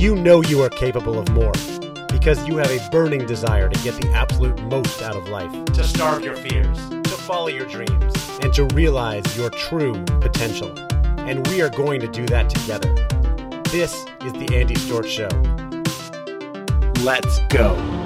You know you are capable of more because you have a burning desire to get the absolute most out of life, to starve your fears, to follow your dreams, and to realize your true potential. And we are going to do that together. This is the Andy Storch Show. Let's go.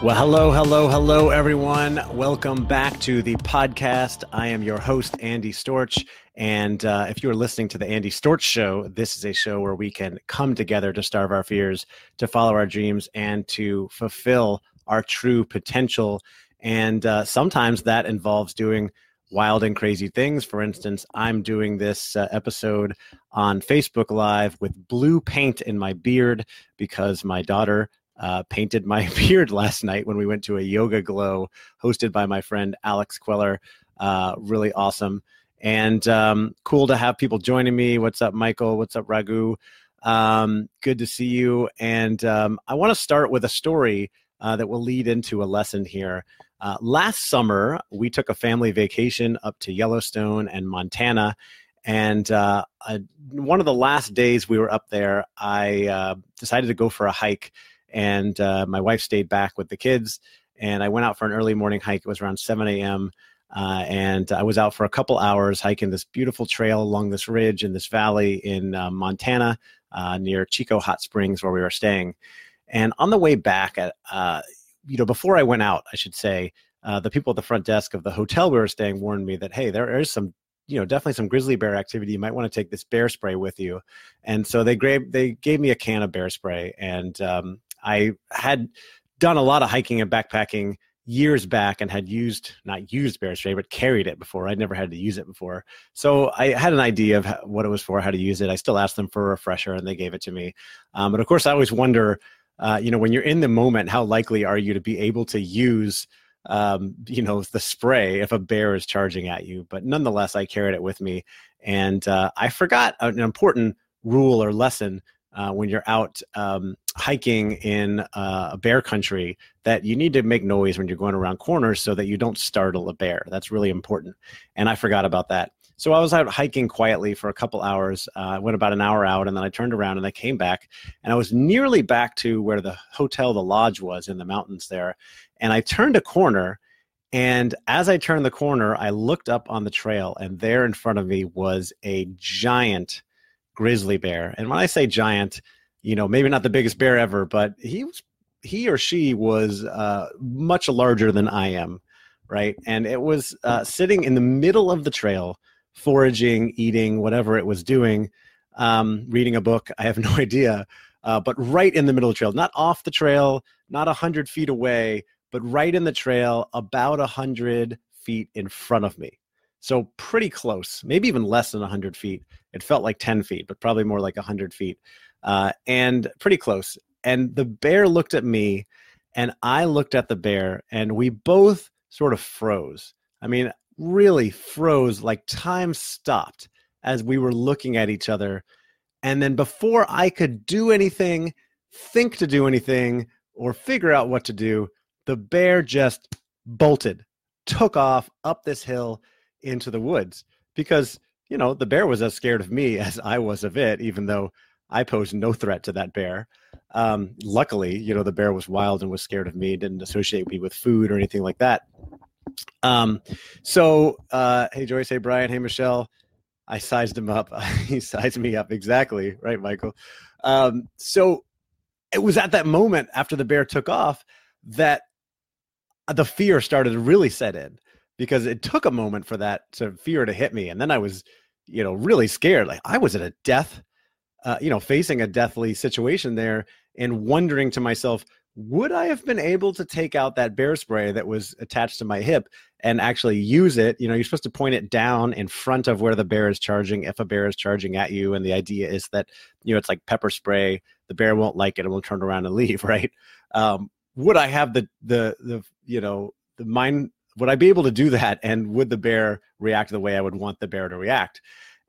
Well, hello, hello, hello, everyone. Welcome back to the podcast. I am your host, Andy Storch. And uh, if you are listening to the Andy Storch Show, this is a show where we can come together to starve our fears, to follow our dreams, and to fulfill our true potential. And uh, sometimes that involves doing wild and crazy things. For instance, I'm doing this uh, episode on Facebook Live with blue paint in my beard because my daughter uh, painted my beard last night when we went to a yoga glow hosted by my friend Alex Queller. Uh, really awesome and um, cool to have people joining me. What's up, Michael? What's up, Ragu? Um, good to see you. And um, I want to start with a story uh, that will lead into a lesson here. Uh, last summer, we took a family vacation up to Yellowstone and Montana. And uh, I, one of the last days we were up there, I uh, decided to go for a hike and uh, my wife stayed back with the kids. And I went out for an early morning hike. It was around 7 a.m. Uh, and I was out for a couple hours hiking this beautiful trail along this ridge in this valley in uh, Montana uh, near Chico Hot Springs, where we were staying. And on the way back, uh, you know, before I went out, I should say, uh, the people at the front desk of the hotel we were staying warned me that hey, there is some you know definitely some grizzly bear activity you might want to take this bear spray with you and so they gave they gave me a can of bear spray and um, I had done a lot of hiking and backpacking years back and had used not used bear spray but carried it before. I'd never had to use it before. So i had an idea of what it was for how to use it. I still asked them for a refresher and they gave it to me. Um, but of course i always wonder uh, you know when you're in the moment how likely are you to be able to use um, you know the spray if a bear is charging at you? But nonetheless i carried it with me and uh, i forgot an important rule or lesson uh, when you're out um, hiking in uh, a bear country that you need to make noise when you're going around corners so that you don't startle a bear. That's really important. And I forgot about that. So I was out hiking quietly for a couple hours. Uh, I went about an hour out and then I turned around and I came back and I was nearly back to where the hotel, the lodge was in the mountains there. And I turned a corner. And as I turned the corner, I looked up on the trail and there in front of me was a giant grizzly bear. And when I say giant, you know, maybe not the biggest bear ever, but he was he or she was uh, much larger than I am, right? And it was uh, sitting in the middle of the trail, foraging, eating, whatever it was doing, um, reading a book. I have no idea, uh, but right in the middle of the trail, not off the trail, not a hundred feet away, but right in the trail, about a hundred feet in front of me. So pretty close, maybe even less than 100 feet. It felt like 10 feet, but probably more like 100 feet. Uh, and pretty close. And the bear looked at me, and I looked at the bear, and we both sort of froze. I mean, really froze, like time stopped as we were looking at each other. And then before I could do anything, think to do anything, or figure out what to do, the bear just bolted, took off up this hill into the woods because you know the bear was as scared of me as I was of it, even though I posed no threat to that bear. Um, luckily, you know the bear was wild and was scared of me, didn't associate me with food or anything like that. Um, so uh, hey Joyce, hey Brian, hey Michelle. I sized him up. he sized me up exactly, right, Michael? Um, so it was at that moment after the bear took off that the fear started to really set in because it took a moment for that to fear to hit me and then i was you know really scared like i was at a death uh, you know facing a deathly situation there and wondering to myself would i have been able to take out that bear spray that was attached to my hip and actually use it? You know you're supposed to point it down in front of where the bear is charging if a bear is charging at you and the idea is that you know it's like pepper spray the bear won't like it and will turn around and leave right? Um, would i have the the the you know the mind would I be able to do that? And would the bear react the way I would want the bear to react?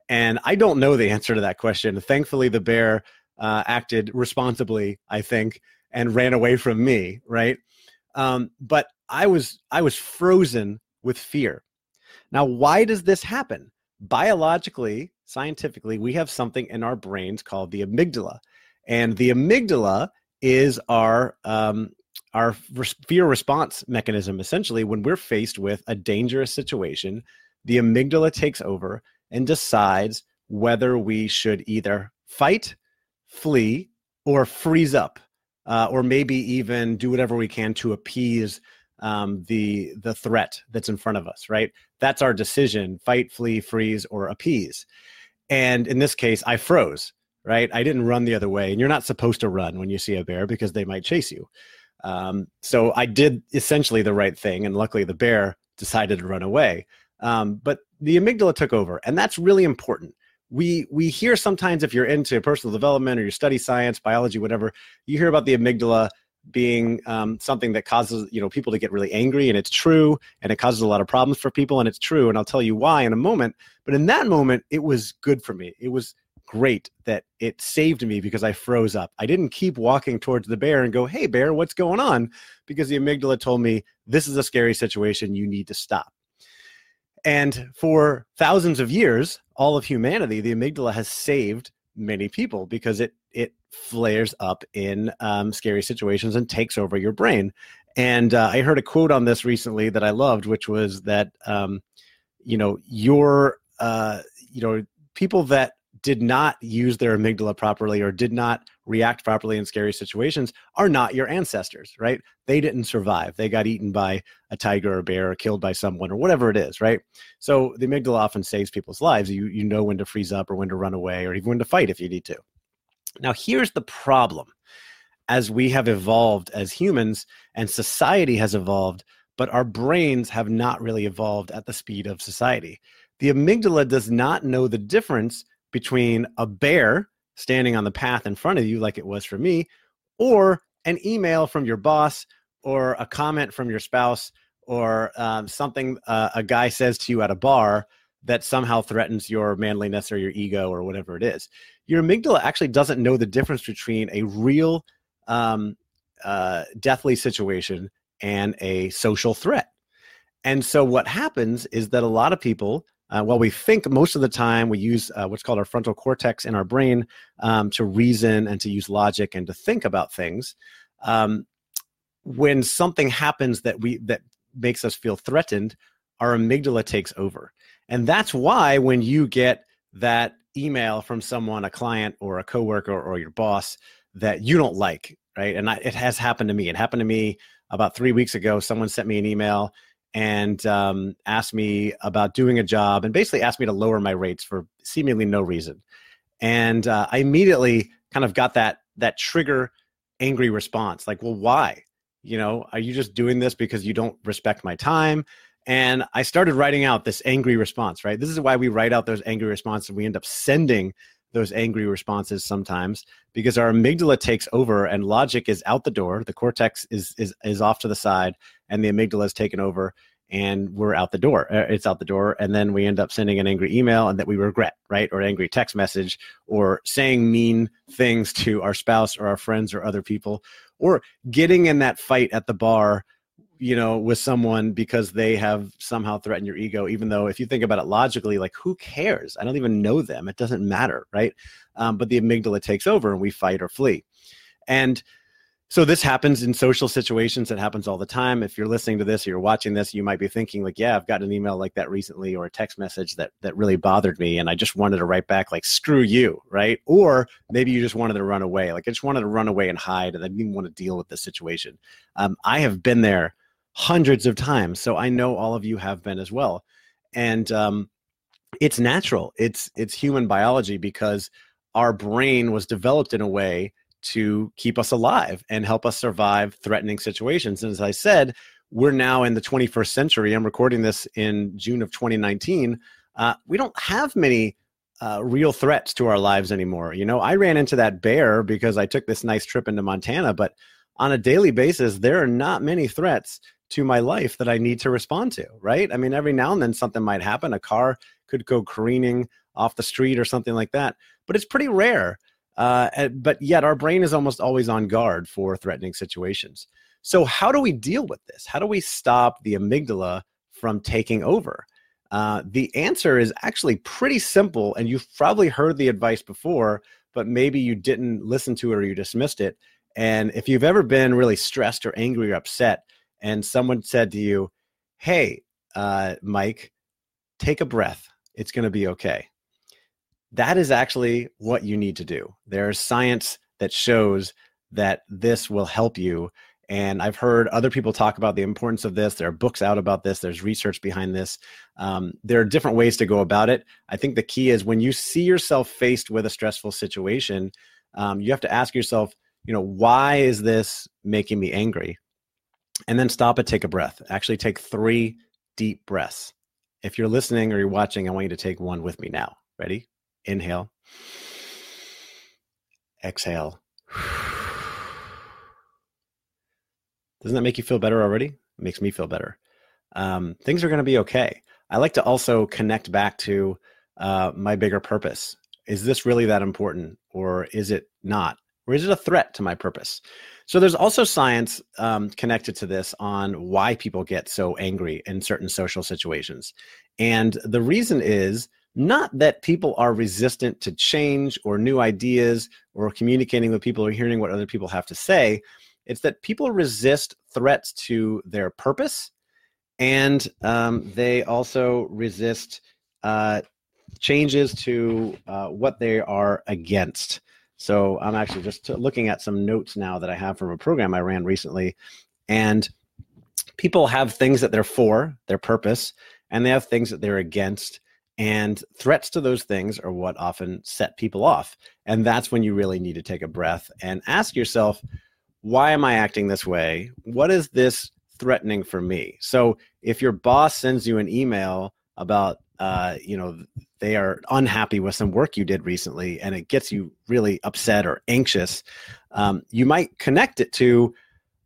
And I don't know the answer to that question. Thankfully, the bear uh, acted responsibly, I think, and ran away from me. Right. Um, but I was I was frozen with fear. Now, why does this happen? Biologically, scientifically, we have something in our brains called the amygdala. And the amygdala is our um, our fear response mechanism essentially when we're faced with a dangerous situation the amygdala takes over and decides whether we should either fight flee or freeze up uh, or maybe even do whatever we can to appease um, the the threat that's in front of us right? That's our decision fight flee freeze or appease. And in this case i froze right? I didn't run the other way and you're not supposed to run when you see a bear because they might chase you um, so I did essentially the right thing, and luckily the bear decided to run away. Um, but the amygdala took over, and that's really important. We we hear sometimes if you're into personal development or you study science, biology, whatever, you hear about the amygdala being um, something that causes you know people to get really angry, and it's true, and it causes a lot of problems for people, and it's true, and I'll tell you why in a moment. But in that moment, it was good for me. It was great that it saved me because I froze up. I didn't keep walking towards the bear and go, Hey, bear, what's going on? Because the amygdala told me, This is a scary situation. You need to stop. And for thousands of years, all of humanity, the amygdala has saved many people because it it flares up in um, scary situations and takes over your brain. And uh, I heard a quote on this recently that I loved, which was that um, you know your uh, you know people that did not use their amygdala properly or did not react properly in scary situations are not your ancestors, right? They didn't survive. They got eaten by a tiger or a bear or killed by someone or whatever it is, right? So the amygdala often saves people's lives. You you know when to freeze up or when to run away or even when to fight if you need to. Now here's the problem. As we have evolved as humans and society has evolved, but our brains have not really evolved at the speed of society. The amygdala does not know the difference between a bear standing on the path in front of you, like it was for me, or an email from your boss, or a comment from your spouse, or um, something uh, a guy says to you at a bar that somehow threatens your manliness or your ego or whatever it is. Your amygdala actually doesn't know the difference between a real um, uh, deathly situation and a social threat. And so what happens is that a lot of people uh, well, we think most of the time we use uh, what's called our frontal cortex in our brain um, to reason and to use logic and to think about things. Um, when something happens that we that makes us feel threatened, our amygdala takes over, and that's why when you get that email from someone, a client or a coworker or, or your boss that you don't like, right? And I, it has happened to me. It happened to me about three weeks ago. Someone sent me an email and um, asked me about doing a job and basically asked me to lower my rates for seemingly no reason. And uh, I immediately kind of got that that trigger angry response like, well, why? You know, are you just doing this because you don't respect my time? And I started writing out this angry response, right? This is why we write out those angry responses. And we end up sending those angry responses sometimes because our amygdala takes over and logic is out the door. The cortex is is is off to the side, and the amygdala is taken over, and we're out the door. Uh, it's out the door, and then we end up sending an angry email and that we regret, right? Or angry text message, or saying mean things to our spouse or our friends or other people, or getting in that fight at the bar you know with someone because they have somehow threatened your ego even though if you think about it logically like who cares? I don't even know them. It doesn't matter right? Um, but the amygdala takes over and we fight or flee. And so this happens in social situations. It happens all the time. If you're listening to this or you're watching this you might be thinking like yeah i've got an email like that recently or a text message that that really bothered me and i just wanted to write back like screw you right? Or maybe you just wanted to run away. Like i just wanted to run away and hide and i didn't even want to deal with the situation. Um, i have been there hundreds of times. So I know all of you have been as well. And um, it's natural. It's it's human biology because our brain was developed in a way to keep us alive and help us survive threatening situations. And as I said, we're now in the 21st century. I'm recording this in June of 2019. Uh, we don't have many uh, real threats to our lives anymore. You know, I ran into that bear because I took this nice trip into Montana, but on a daily basis, there are not many threats to my life that I need to respond to, right? I mean, every now and then something might happen. A car could go careening off the street or something like that, but it's pretty rare. Uh, but yet, our brain is almost always on guard for threatening situations. So, how do we deal with this? How do we stop the amygdala from taking over? Uh, the answer is actually pretty simple, and you've probably heard the advice before, but maybe you didn't listen to it or you dismissed it. And if you've ever been really stressed or angry or upset, and someone said to you, Hey, uh, Mike, take a breath, it's going to be okay. That is actually what you need to do. There's science that shows that this will help you and I've heard other people talk about the importance of this. There are books out about this. There's research behind this. Um, there are different ways to go about it. I think the key is when you see yourself faced with a stressful situation, um, you have to ask yourself, you know, why is this making me angry? And then stop and take a breath. Actually, take three deep breaths. If you're listening or you're watching, I want you to take one with me now. Ready? Inhale. Exhale. Doesn't that make you feel better already? It makes me feel better. Um, things are going to be okay. I like to also connect back to uh, my bigger purpose. Is this really that important, or is it not? Or is it a threat to my purpose? So there's also science um, connected to this on why people get so angry in certain social situations. And the reason is not that people are resistant to change or new ideas or communicating with people or hearing what other people have to say, it's that people resist threats to their purpose, and um, they also resist uh, changes to uh, what they are against. So I'm actually just looking at some notes now that I have from a program I ran recently, and people have things that they're for, their purpose, and they have things that they're against. And threats to those things are what often set people off. And that's when you really need to take a breath and ask yourself, why am I acting this way? What is this threatening for me? So if your boss sends you an email about, uh, you know, they are unhappy with some work you did recently and it gets you really upset or anxious, um, you might connect it to,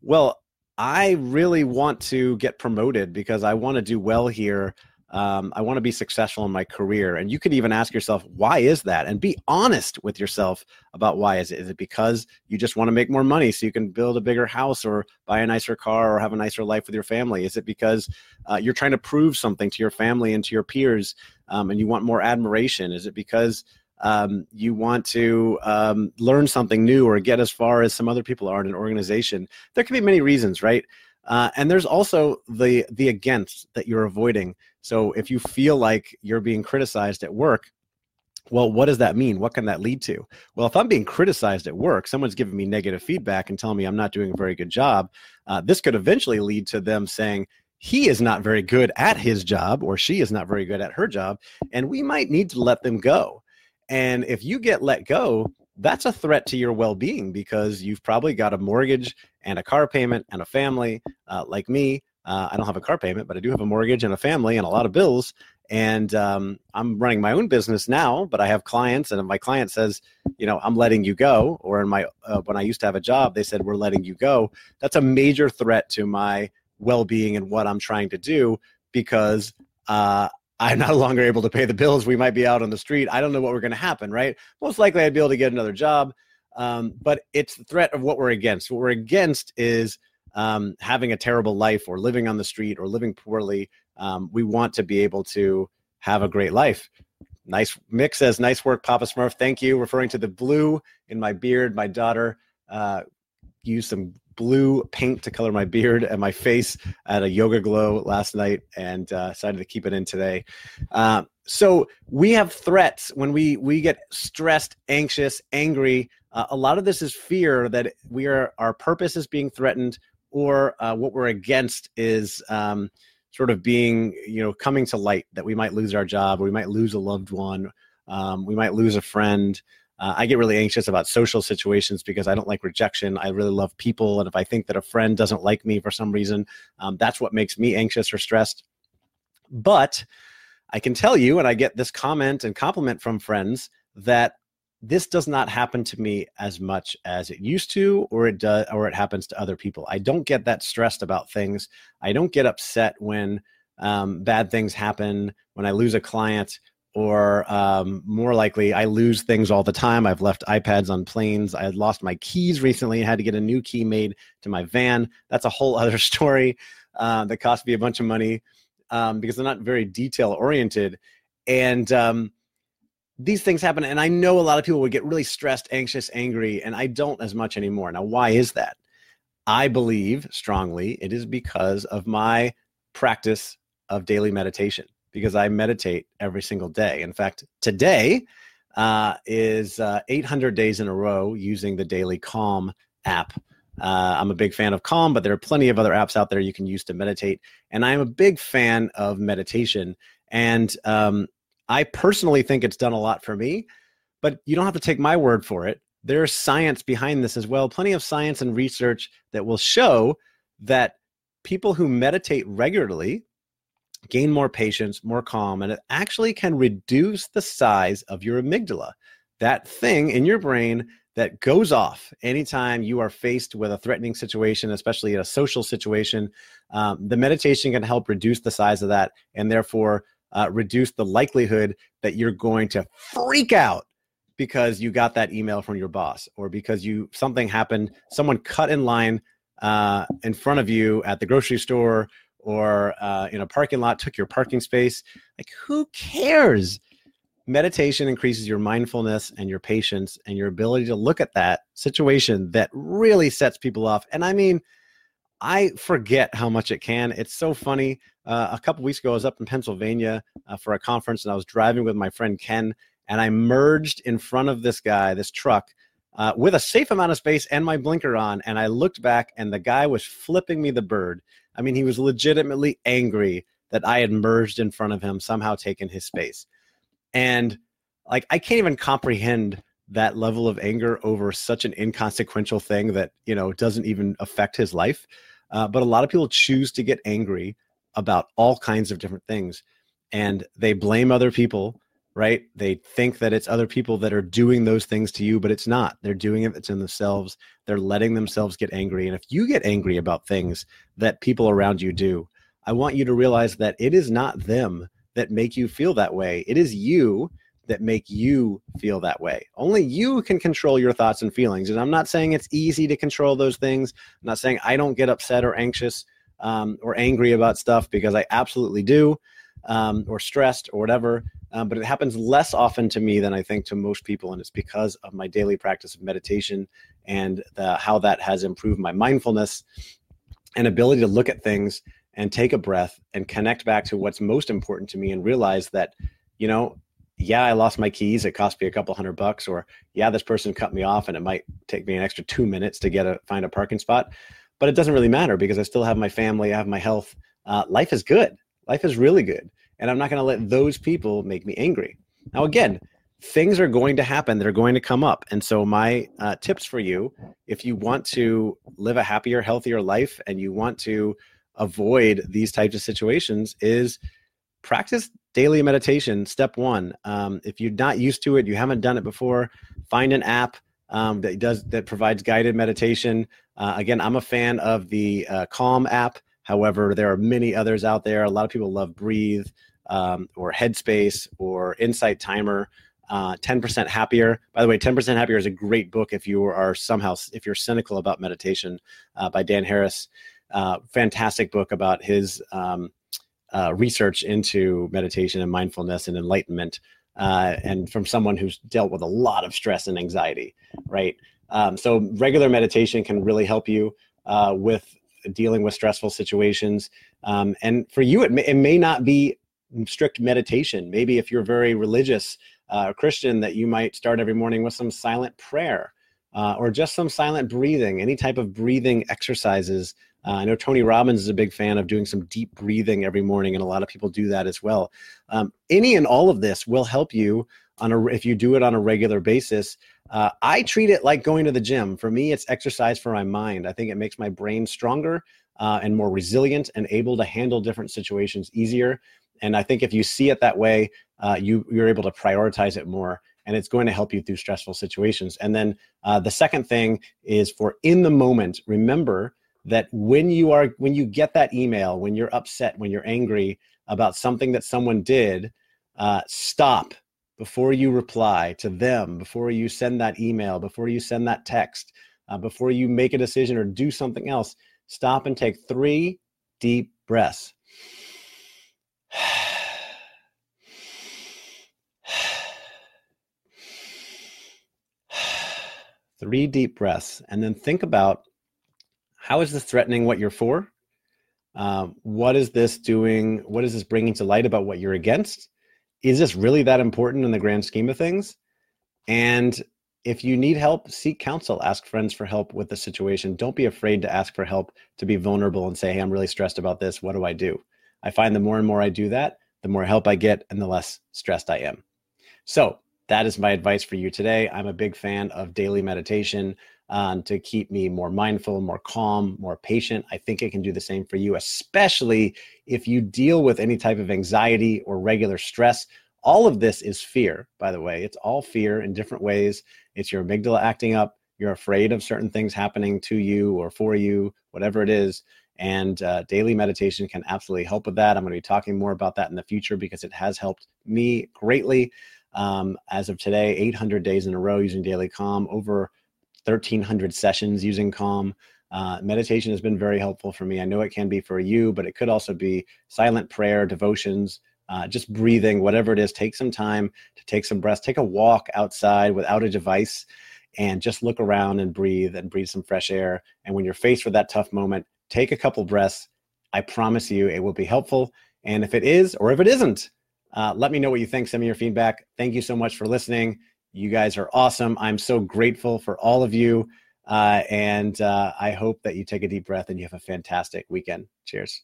well, I really want to get promoted because I want to do well here um, I want to be successful in my career. And you could even ask yourself, why is that? And be honest with yourself about why is it? Is it because you just want to make more money so you can build a bigger house or buy a nicer car or have a nicer life with your family? Is it because uh, you're trying to prove something to your family and to your peers um, and you want more admiration? Is it because um, you want to um, learn something new or get as far as some other people are in an organization? There can be many reasons, right? Uh, and there's also the the against that you're avoiding. So if you feel like you're being criticized at work, well, what does that mean? What can that lead to? Well, if I'm being criticized at work, someone's giving me negative feedback and telling me I'm not doing a very good job, uh, this could eventually lead to them saying, he is not very good at his job or she is not very good at her job, and we might need to let them go. And if you get let go, that's a threat to your well-being because you've probably got a mortgage and a car payment and a family uh, like me uh, i don't have a car payment but i do have a mortgage and a family and a lot of bills and um, i'm running my own business now but i have clients and if my client says you know i'm letting you go or in my uh, when i used to have a job they said we're letting you go that's a major threat to my well-being and what i'm trying to do because uh, I'm no longer able to pay the bills. We might be out on the street. I don't know what we're going to happen, right? Most likely I'd be able to get another job. Um, but it's the threat of what we're against. What we're against is um, having a terrible life or living on the street or living poorly. Um, we want to be able to have a great life. Nice mix says, nice work, Papa Smurf. Thank you. Referring to the blue in my beard, my daughter uh, used some blue paint to color my beard and my face at a yoga glow last night and uh, decided to keep it in today. Uh, so we have threats when we we get stressed, anxious, angry. Uh, a lot of this is fear that we are our purpose is being threatened, or uh, what we're against is um, sort of being you know coming to light that we might lose our job, we might lose a loved one, um, we might lose a friend. Uh, I get really anxious about social situations because I don't like rejection. I really love people. And if I think that a friend doesn't like me for some reason, um, that's what makes me anxious or stressed. But I can tell you, and I get this comment and compliment from friends, that this does not happen to me as much as it used to or it does or it happens to other people i don't get that stressed about things i don't get upset when um, bad things happen when i lose a client or um, more likely, I lose things all the time. I've left iPads on planes. I lost my keys recently and had to get a new key made to my van. That's a whole other story uh, that cost me a bunch of money. um, because they're not very detail oriented. And um, these things happen. And I know a lot of people would get really stressed, anxious, angry, and I don't as much anymore. Now, why is that? I believe strongly it is because of my practice of daily meditation, because I meditate every single day. In fact, today uh, is uh, 800 days in a row using the Daily Calm app. Uh, I'm a big fan of Calm, but there are plenty of other apps out there you can use to meditate. And I'm a big fan of meditation. And um, I personally think it's done a lot for me, but you don't have to take my word for it. There's science behind this as well, plenty of science and research that will show that people who meditate regularly gain more patience, more calm, and it actually can reduce the size of your amygdala. That thing in your brain that goes off anytime you are faced with a threatening situation, especially in a social situation. Um, the meditation can help reduce the size of that and therefore uh, reduce the likelihood that you're going to freak out because you got that email from your boss or because you something happened someone cut in line uh, in front of you at the grocery store or uh, in a parking lot took your parking space like who cares meditation increases your mindfulness and your patience and your ability to look at that situation that really sets people off and i mean I forget how much it can. It's so funny. Uh, a couple weeks ago, I was up in Pennsylvania uh, for a conference, and I was driving with my friend Ken, and I merged in front of this guy, this truck, uh, with a safe amount of space and my blinker on. And I looked back, and the guy was flipping me the bird. I mean, he was legitimately angry that I had merged in front of him, somehow taken his space. And like, I can't even comprehend that level of anger over such an inconsequential thing that you know doesn't even affect his life uh, but a lot of people choose to get angry about all kinds of different things and they blame other people right they think that it's other people that are doing those things to you but it's not they're doing it it's in themselves they're letting themselves get angry and if you get angry about things that people around you do i want you to realize that it is not them that make you feel that way it is you that make you feel that way. Only you can control your thoughts and feelings. And I'm not saying it's easy to control those things. I'm not saying I don't get upset or anxious um, or angry about stuff because I absolutely do, um, or stressed or whatever. Um, but it happens less often to me than I think to most people. And it's because of my daily practice of meditation and the, how that has improved my mindfulness and ability to look at things and take a breath and connect back to what's most important to me and realize that you know yeah, I lost my keys. It cost me a couple hundred bucks, or yeah, this person cut me off, and it might take me an extra two minutes to get a find a parking spot. But it doesn't really matter because I still have my family, I have my health. Uh, life is good. Life is really good, and I'm not going to let those people make me angry. Now, again, things are going to happen that are going to come up, and so my uh, tips for you, if you want to live a happier, healthier life, and you want to avoid these types of situations, is practice daily meditation step one. Um, if you're not used to it you haven't done it before find an app um, that does that provides guided meditation. Uh, again i'm a fan of the uh, calm app however there are many others out there. A lot of people love breathe um, or headspace or insight timer uh, 10% happier. By the way 10% happier is a great book if you are somehow if you're cynical about meditation uh, by dan harris. Uh, fantastic book about his um, uh, research into meditation and mindfulness and enlightenment, uh, and from someone who's dealt with a lot of stress and anxiety, right? Um, so regular meditation can really help you uh, with dealing with stressful situations. Um, and for you, it may, it may not be strict meditation. Maybe if you're very religious uh, Christian, that you might start every morning with some silent prayer. Uh, or just some silent breathing, any type of breathing exercises uh, I know Tony Robbins is a big fan of doing some deep breathing every morning, and a lot of people do that as well. Um, any and all of this will help you on a if you do it on a regular basis. Uh, I treat it like going to the gym. For me, it's exercise for my mind. I think it makes my brain stronger uh, and more resilient and able to handle different situations easier. And I think if you see it that way, uh, you you're able to prioritize it more and it's going to help you through stressful situations. And then uh, the second thing is for in the moment, remember that when you are when you get that email when you're upset when you're angry about something that someone did uh, stop before you reply to them before you send that email before you send that text uh, before you make a decision or do something else stop and take three deep breaths Three deep breaths, and then think about how is this threatening what you're for? Um, what is this doing? What is this bringing to light about what you're against? Is this really that important in the grand scheme of things? And if you need help, seek counsel. Ask friends for help with the situation. Don't be afraid to ask for help, to be vulnerable and say, Hey, I'm really stressed about this. What do I do? I find the more and more I do that, the more help I get and the less stressed I am. So, that is my advice for you today. I'm a big fan of daily meditation um, to keep me more mindful, more calm, more patient. I think it can do the same for you, especially if you deal with any type of anxiety or regular stress. All of this is fear, by the way. It's all fear in different ways. It's your amygdala acting up. You're afraid of certain things happening to you or for you, whatever it is. And uh, daily meditation can absolutely help with that. I'm going to be talking more about that in the future because it has helped me greatly. Um, as of today, 800 days in a row using Daily Calm, over 1,300 sessions using Calm. Uh, meditation has been very helpful for me. I know it can be for you, but it could also be silent prayer, devotions, uh, just breathing, whatever it is. Take some time to take some breaths. Take a walk outside without a device and just look around and breathe and breathe some fresh air. And when you're faced with that tough moment, take a couple breaths. I promise you it will be helpful. And if it is, or if it isn't, uh, let me know what you think. Send me your feedback. Thank you so much for listening. You guys are awesome. I'm so grateful for all of you. Uh, and uh, I hope that you take a deep breath and you have a fantastic weekend. Cheers.